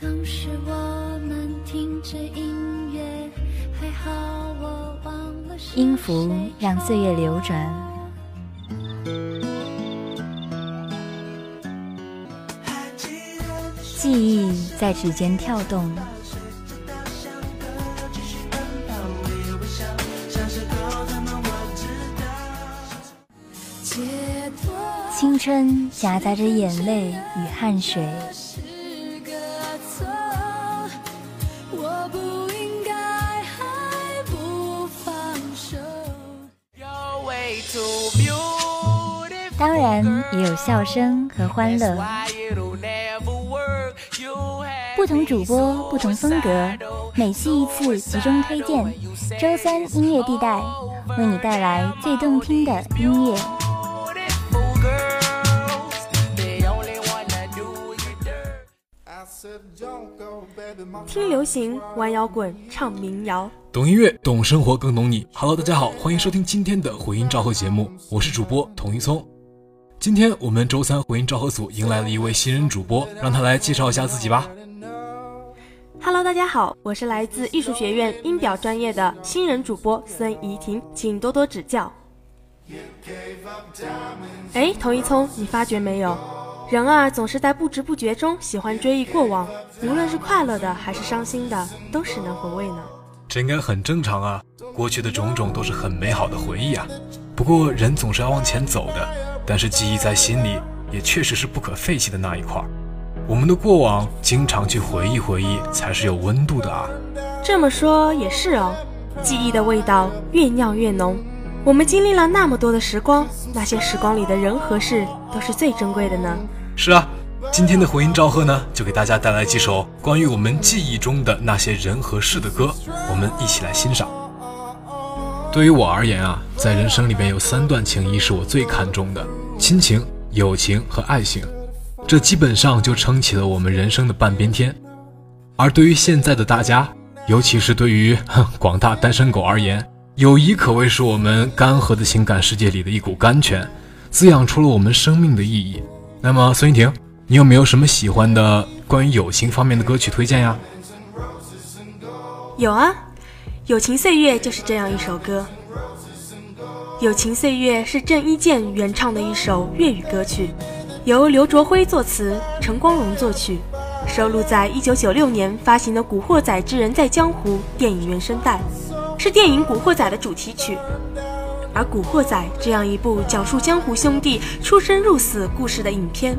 当时我们听着音乐，还好我忘了音符让岁月流转，记忆在指尖跳动。青春夹杂着眼泪与汗水。当然也有笑声和欢乐。不同主播，不同风格，每期一次集中推荐。周三音乐地带为你带来最动听的音乐。听流行，玩摇滚，唱民谣，懂音乐，懂生活，更懂你。Hello，大家好，欢迎收听今天的回音昭和节目，我是主播童一聪。今天我们周三回音昭和组迎来了一位新人主播，让他来介绍一下自己吧。Hello，大家好，我是来自艺术学院音表专业的新人主播孙怡婷，请多多指教。哎，童一聪，你发觉没有？人啊，总是在不知不觉中喜欢追忆过往，无论是快乐的还是伤心的，都是能回味呢。这应该很正常啊，过去的种种都是很美好的回忆啊。不过人总是要往前走的，但是记忆在心里也确实是不可废弃的那一块。我们的过往经常去回忆回忆，才是有温度的啊。这么说也是哦，记忆的味道越酿越浓。我们经历了那么多的时光，那些时光里的人和事都是最珍贵的呢。是啊，今天的回音昭和呢，就给大家带来几首关于我们记忆中的那些人和事的歌，我们一起来欣赏。对于我而言啊，在人生里边有三段情谊是我最看重的：亲情、友情和爱情，这基本上就撑起了我们人生的半边天。而对于现在的大家，尤其是对于广大单身狗而言，友谊可谓是我们干涸的情感世界里的一股甘泉，滋养出了我们生命的意义。那么孙一婷，你有没有什么喜欢的关于友情方面的歌曲推荐呀？有啊，《友情岁月》就是这样一首歌。《友情岁月》是郑伊健原唱的一首粤语歌曲，由刘卓辉作词，陈光荣作曲，收录在1996年发行的《古惑仔之人在江湖》电影原声带，是电影《古惑仔》的主题曲。而《古惑仔》这样一部讲述江湖兄弟出生入死故事的影片，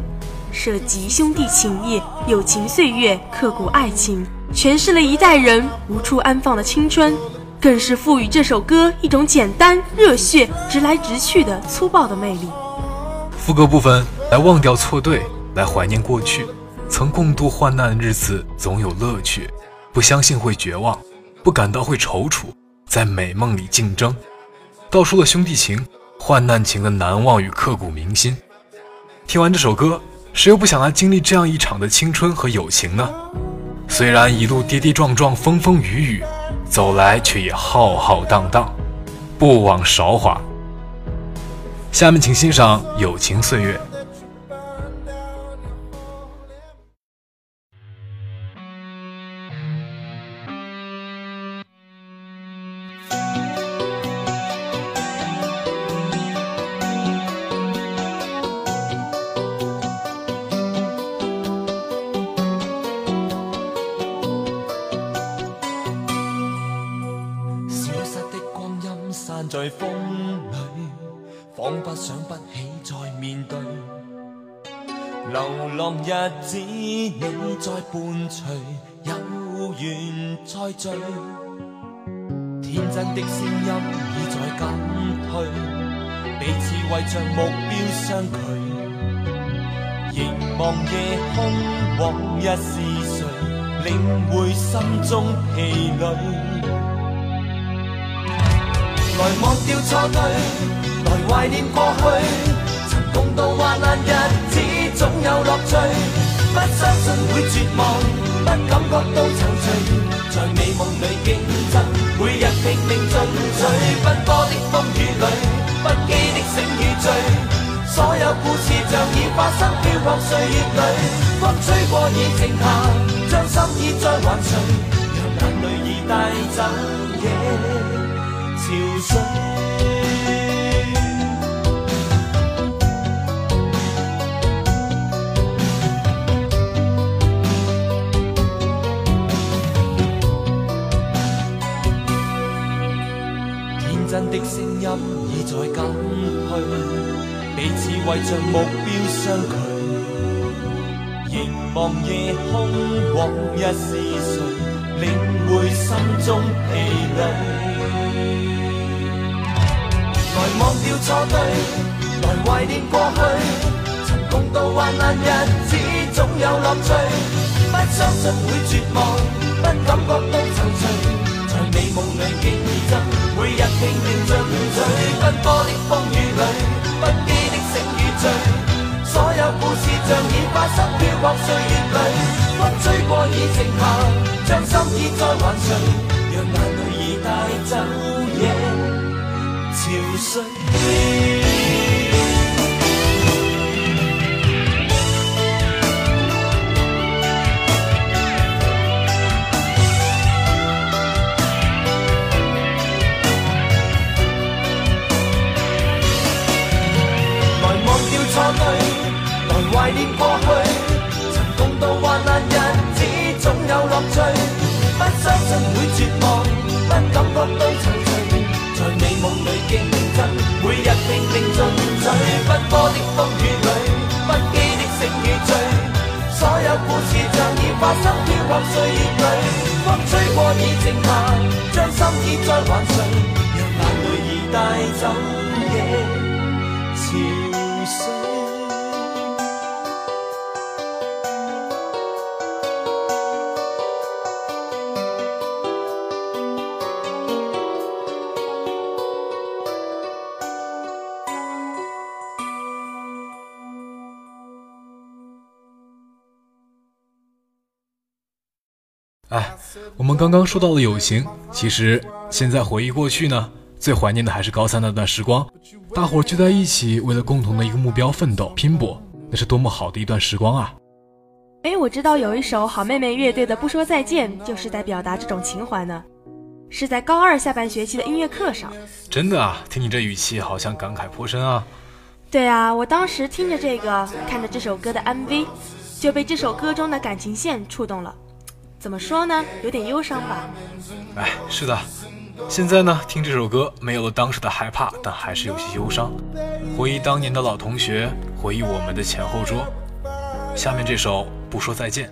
涉及兄弟情谊、友情岁月、刻骨爱情，诠释了一代人无处安放的青春，更是赋予这首歌一种简单、热血、直来直去的粗暴的魅力。副歌部分，来忘掉错对，来怀念过去，曾共度患难的日子总有乐趣，不相信会绝望，不感到会踌躇，在美梦里竞争。道出了兄弟情、患难情的难忘与刻骨铭心。听完这首歌，谁又不想来经历这样一场的青春和友情呢？虽然一路跌跌撞撞、风风雨雨，走来却也浩浩荡荡，不枉韶华。下面请欣赏《友情岁月》。往日子，你在伴随，有缘再聚。天真的声音已在减退，彼此为着目标相距。凝望夜空，往日是谁领会心中疲累？来忘掉错对，来怀念过去。曾共度患难日子，总有乐趣。不相信会绝望，不感觉到踌躇。在美梦里竞争，每日拼命进取。奔波的风雨里，不羁的醒与醉。所有故事像已发生，飘泊岁月里。风吹过已静下，将心。意再还谁？让眼泪已带走夜潮水。的声音已在减去，彼此为着目标相距。凝望夜空，往日是谁领会心中疲累？来忘掉错对，来怀念过去。曾共度患难日子，总有乐趣。不相信会绝望，不感觉到踌躇，美梦里竞争，每日拼命进取。奔波的风雨里，不羁的醒与醉。所有故事像已发生，飘泊岁月里，风吹过已静下，将心意再还谁？让眼泪已带走夜潮水。怀念过去。曾共度患难日子，总有乐趣。不相信会绝望，不感觉到踌躇，在美梦里竞争，每日拼命进取。奔波的风雨里，不羁的醒与醉。所有故事像已发生，飘泊岁月里，风吹过已静下，将心意再还谁？让眼泪已带走夜。我们刚刚说到了友情，其实现在回忆过去呢，最怀念的还是高三那段时光，大伙聚在一起，为了共同的一个目标奋斗拼搏，那是多么好的一段时光啊！哎，我知道有一首好妹妹乐队的《不说再见》，就是在表达这种情怀呢。是在高二下半学期的音乐课上。真的啊，听你这语气，好像感慨颇深啊。对啊，我当时听着这个，看着这首歌的 MV，就被这首歌中的感情线触动了。怎么说呢？有点忧伤吧。哎，是的，现在呢，听这首歌没有了当时的害怕，但还是有些忧伤。回忆当年的老同学，回忆我们的前后桌。下面这首《不说再见》。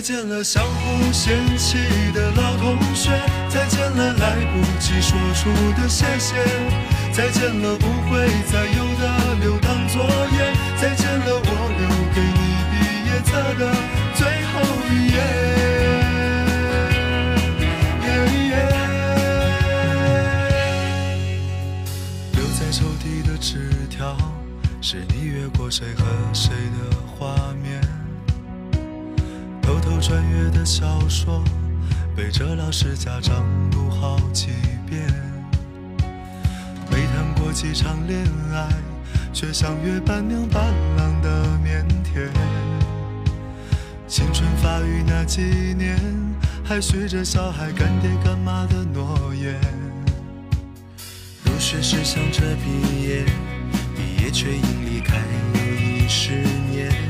再见了，相互嫌弃的老同学；再见了，来不及说出的谢谢；再见了，不会再有的留堂作业；再见了，我留给你毕业册的最后一页。留在抽屉的纸条，是你越过谁和谁的穿越的小说，背着老师家长读好几遍。没谈过几场恋爱，却像约伴娘伴郎的腼腆。青春发育那几年，还许着小孩干爹干妈的诺言。入学时想着毕业，毕业却因离开又已十年。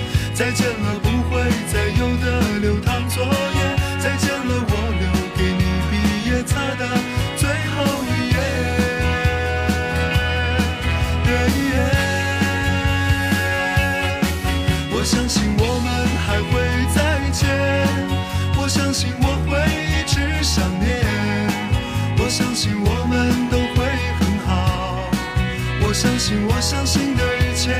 再见了，不会再有的流淌作业。再见了，我留给你毕业册的最后一页。我相信我们还会再见，我相信我会一直想念，我相信我们都会很好，我相信我相信的一切。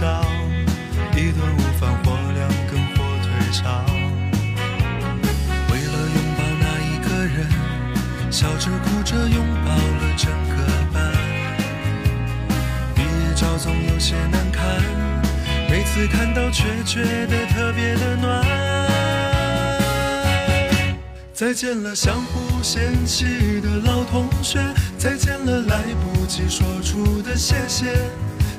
一些招，一顿午饭或两根火腿肠。为了拥抱那一个人，笑着哭着拥抱了整个班。毕业照总有些难看，每次看到却觉得特别的暖。再见了，相互嫌弃的老同学；再见了，来不及说出的谢谢；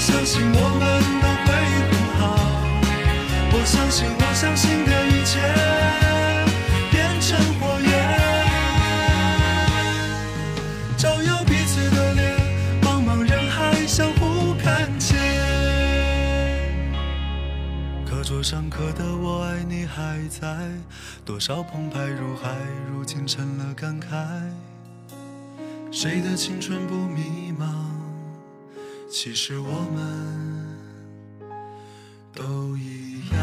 相信我们都会很好，我相信我相信的一切变成火焰，照耀彼此的脸，茫茫人海相互看见。课桌上刻的我爱你还在，多少澎湃如海，如今成了感慨。谁的青春不迷茫？其实我们都一样。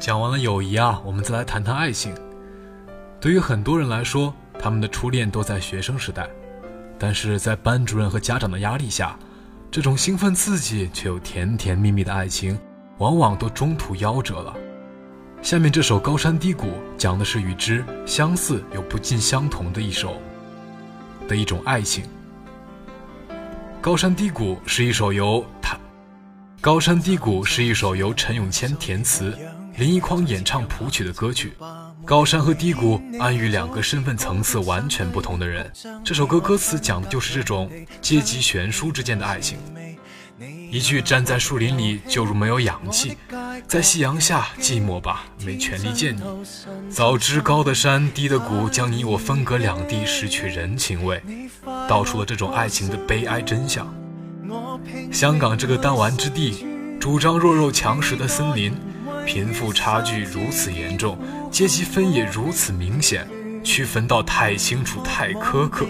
讲完了友谊啊，我们再来谈谈爱情。对于很多人来说，他们的初恋都在学生时代，但是在班主任和家长的压力下，这种兴奋刺激却又甜甜蜜蜜的爱情，往往都中途夭折了。下面这首《高山低谷》讲的是与之相似又不尽相同的一首的一种爱情。《高山低谷》是一首由他，《高山低谷》是一首由陈永谦填词。林奕匡演唱谱曲的歌曲，高山和低谷暗喻两个身份层次完全不同的人。这首歌歌词讲的就是这种阶级悬殊之间的爱情。一句站在树林里就如没有氧气，在夕阳下寂寞吧，没权利见你。早知高的山低的谷将你我分隔两地，失去人情味，道出了这种爱情的悲哀真相。香港这个弹丸之地，主张弱肉强食的森林。贫富差距如此严重，阶级分野如此明显，区分到太清楚、太苛刻。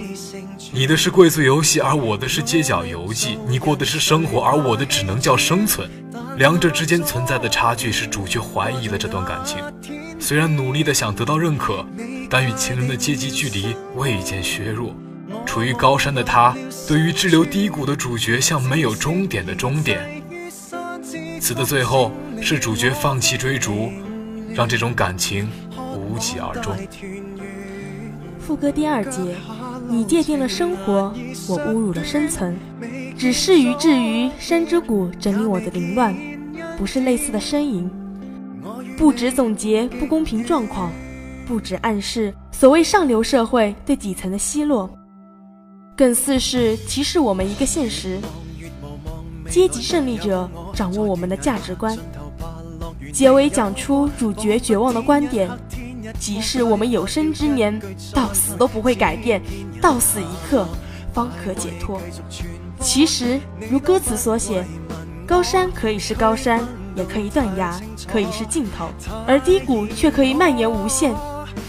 你的是贵族游戏，而我的是街角游记；你过的是生活，而我的只能叫生存。两者之间存在的差距，是主角怀疑了这段感情。虽然努力的想得到认可，但与情人的阶级距离未见削弱。处于高山的他，对于滞留低谷的主角，像没有终点的终点。词的最后是主角放弃追逐，让这种感情无疾而终。副歌第二节，你界定了生活，我侮辱了生存，只适于至于山之谷整理我的凌乱，不是类似的呻吟，不止总结不公平状况，不止暗示所谓上流社会对底层的奚落，更似是提示我们一个现实。阶级胜利者掌握我们的价值观，结尾讲出主角绝望的观点，即是我们有生之年到死都不会改变，到死一刻方可解脱。其实如歌词所写，高山可以是高山，也可以断崖，可以是尽头，而低谷却可以蔓延无限，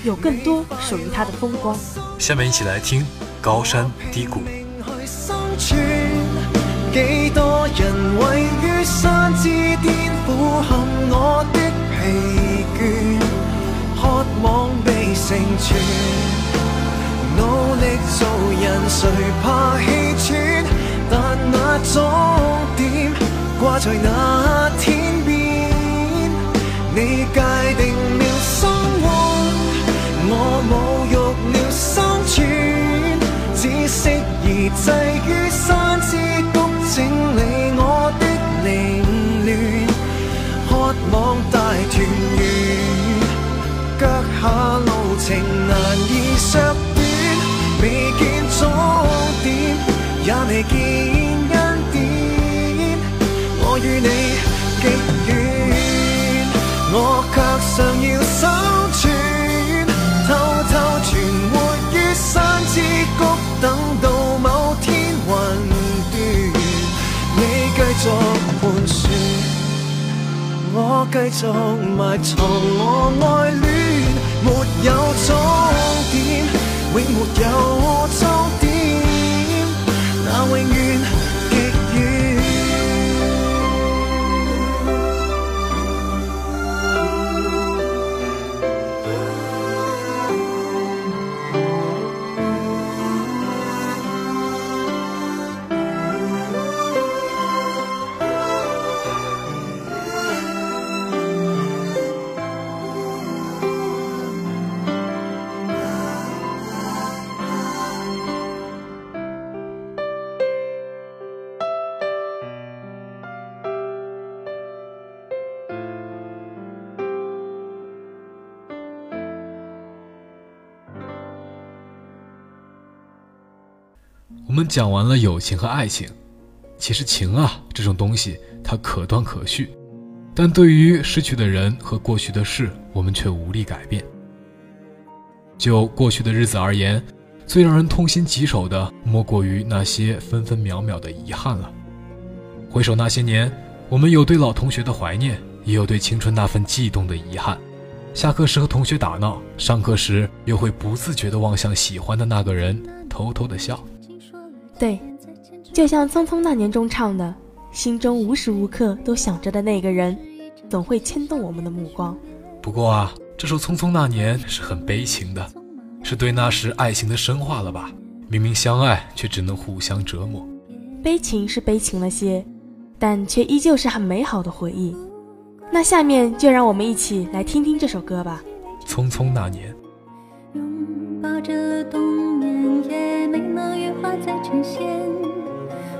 有更多属于它的风光。下面一起来听《高山低谷》。几多人位于山之巅，俯瞰我的疲倦，渴望被成全。努力做人，谁怕气喘？但那终点挂在那天边，你界定了生活，我侮辱了生存，只适宜滞于山之谷。整理我的凌乱，渴望大团圆。脚下路程难以削短，未见终点，也未见恩典。我与你我继续埋藏我爱恋，没有终点，永没有终点，那永远。们讲完了友情和爱情，其实情啊这种东西它可断可续，但对于失去的人和过去的事，我们却无力改变。就过去的日子而言，最让人痛心疾首的莫过于那些分分秒秒的遗憾了。回首那些年，我们有对老同学的怀念，也有对青春那份悸动的遗憾。下课时和同学打闹，上课时又会不自觉地望向喜欢的那个人，偷偷的笑。对，就像《匆匆那年》中唱的，心中无时无刻都想着的那个人，总会牵动我们的目光。不过啊，这首《匆匆那年》是很悲情的，是对那时爱情的深化了吧？明明相爱，却只能互相折磨。悲情是悲情了些，但却依旧是很美好的回忆。那下面就让我们一起来听听这首歌吧，《匆匆那年》。抱着冬眠，也没能羽化再成仙。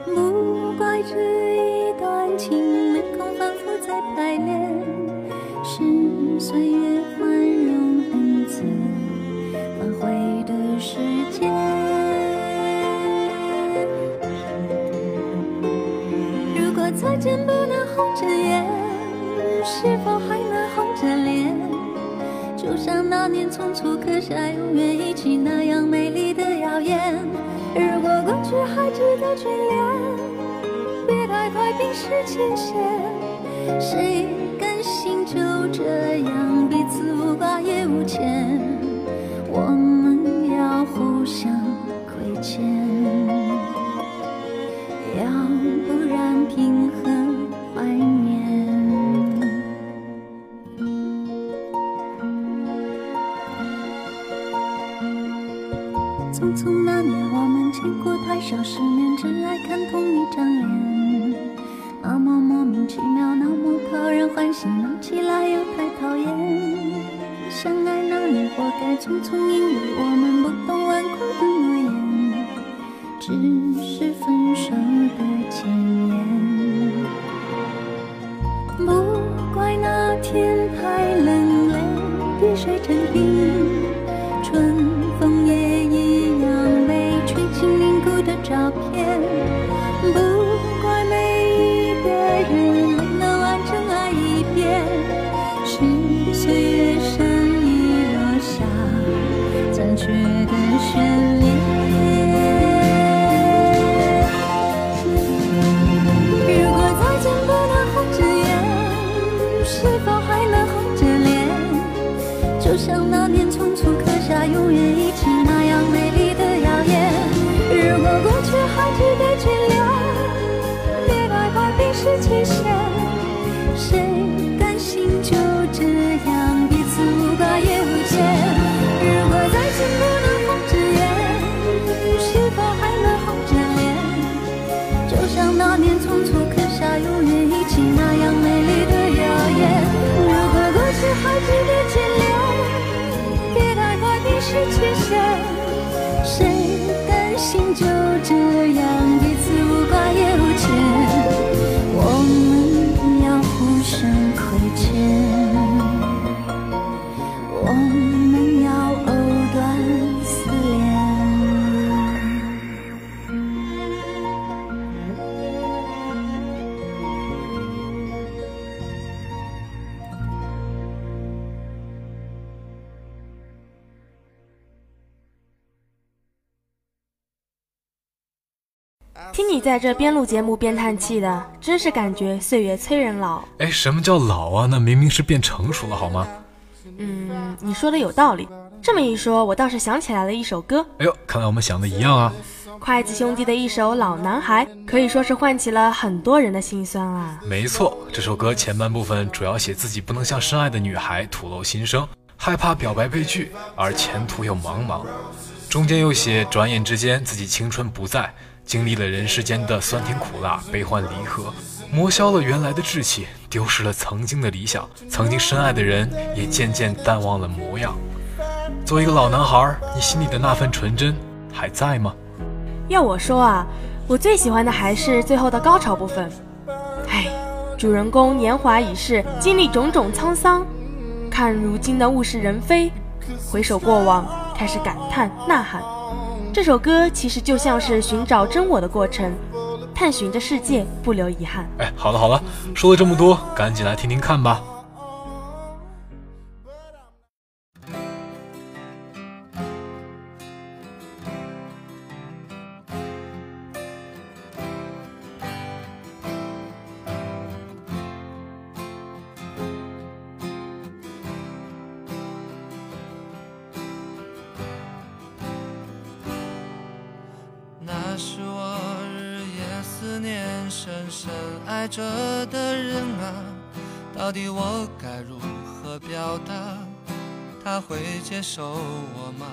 不怪这一段情，没空反复再排练。是岁月宽容恩赐，反悔的时间。如果再见不能红着眼，是否还？像那年匆促刻下永远一起那样美丽的谣言。如果过去还值得眷恋，别太快冰释前嫌。谁甘心就这样彼此无挂也无牵？滴水成冰，春风也一样没吹进凝固的照片。期在这边录节目边叹气的，真是感觉岁月催人老。哎，什么叫老啊？那明明是变成熟了，好吗？嗯，你说的有道理。这么一说，我倒是想起来了一首歌，哎呦，看来我们想的一样啊。筷子兄弟的一首《老男孩》，可以说是唤起了很多人的心酸啊。没错，这首歌前半部分主要写自己不能向深爱的女孩吐露心声，害怕表白被拒，而前途又茫茫。中间又写转眼之间自己青春不在，经历了人世间的酸甜苦辣、悲欢离合，磨消了原来的志气，丢失了曾经的理想，曾经深爱的人也渐渐淡忘了模样。作为一个老男孩，你心里的那份纯真还在吗？要我说啊，我最喜欢的还是最后的高潮部分。唉，主人公年华已逝，经历种种沧桑，看如今的物是人非，回首过往，开始感叹呐喊。这首歌其实就像是寻找真我的过程，探寻着世界，不留遗憾。哎，好了好了，说了这么多，赶紧来听听看吧。那是我日夜思念、深深爱着的人啊，到底我该如何表达？他会接受我吗？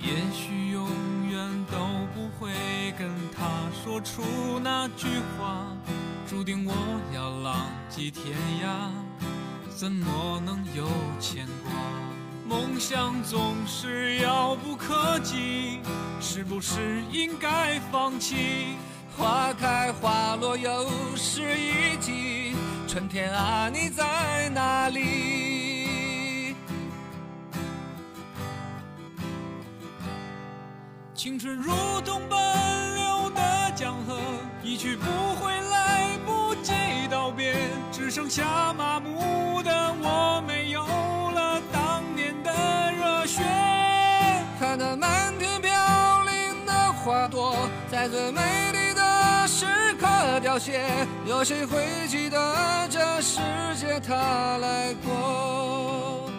也许永远都不会跟他说出那句话，注定我要浪迹天涯，怎么能有牵挂？梦想总是遥不可及，是不是应该放弃？花开花落又是一季，春天啊，你在哪里？青春如同奔流的江河，一去不回，来不及道别，只剩下麻木的我没，在最美丽的时刻凋谢，有谁会记得这世界它来过？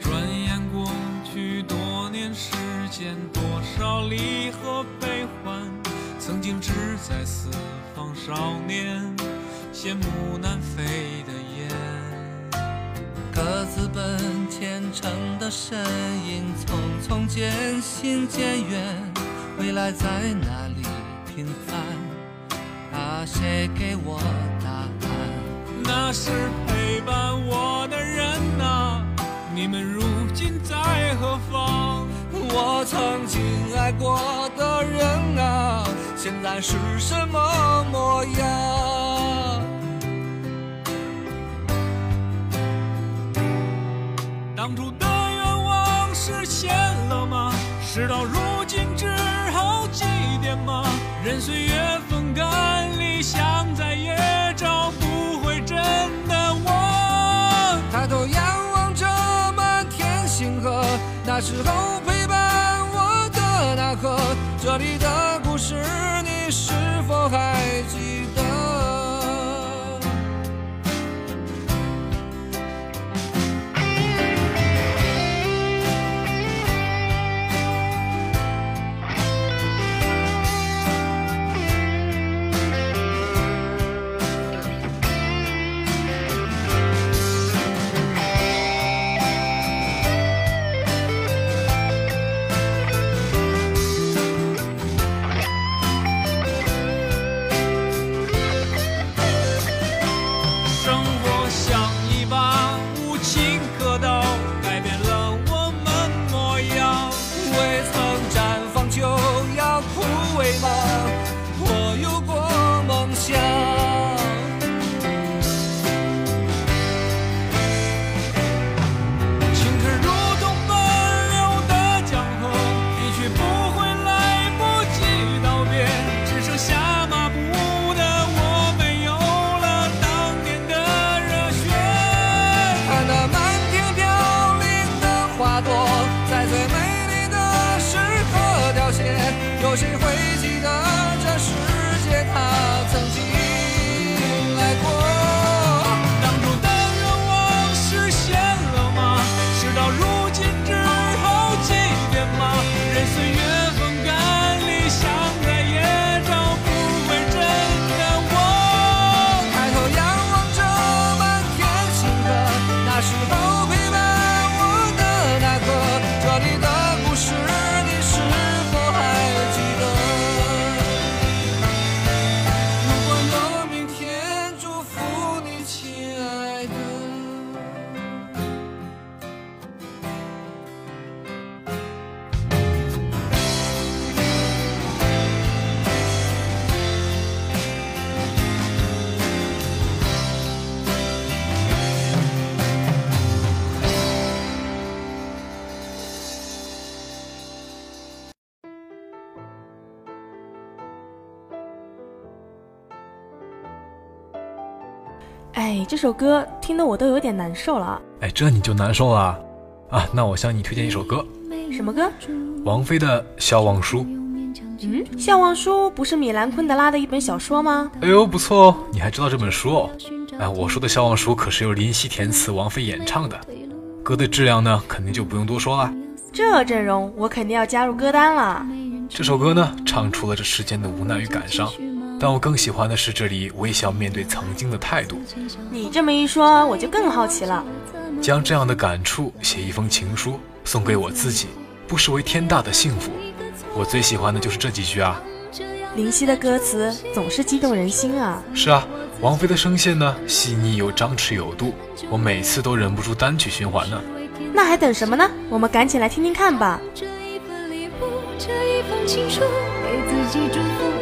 转眼过去多年时间，多少离合悲欢，曾经志在四方少年，羡慕南飞的雁。各自奔前程的身影，匆匆渐行渐远，未来在哪里平凡？啊，谁给我答案？那是陪伴我的人呐、你们如今在何方？我曾经爱过的人啊，现在是什么模样？实现了吗？事到如今只好祭奠吗？任岁月风干，理想再也找不回真的我。抬头仰望着满天星河，那时候有谁会哎，这首歌听得我都有点难受了。哎，这你就难受了啊？那我向你推荐一首歌，什么歌？王菲的《笑忘书》。嗯，《笑忘书》不是米兰昆德拉的一本小说吗？哎呦，不错哦，你还知道这本书哦？哎，我说的《笑忘书》可是由林夕填词，王菲演唱的，歌的质量呢，肯定就不用多说了。这阵容我肯定要加入歌单了。这首歌呢，唱出了这世间的无奈与感伤，但我更喜欢的是这里微笑面对曾经的态度。你这么一说，我就更好奇了。将这样的感触写一封情书送给我自己，不失为天大的幸福。我最喜欢的就是这几句啊。林夕的歌词总是激动人心啊。是啊，王菲的声线呢，细腻又张弛有度，我每次都忍不住单曲循环呢。那还等什么呢？我们赶紧来听听看吧。这一份礼物，这一封情书，给自己祝福，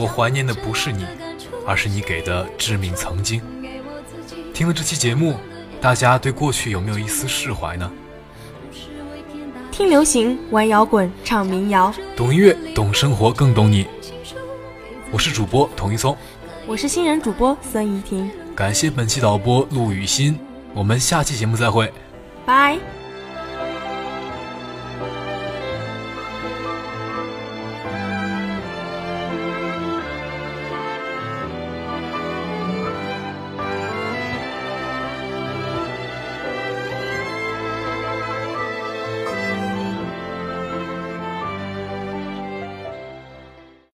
我怀念的不是你，而是你给的致命曾经。听了这期节目，大家对过去有没有一丝释怀呢？听流行，玩摇滚，唱民谣，懂音乐，懂生活，更懂你。我是主播童一松，我是新人主播孙怡婷，感谢本期导播陆雨欣，我们下期节目再会。拜。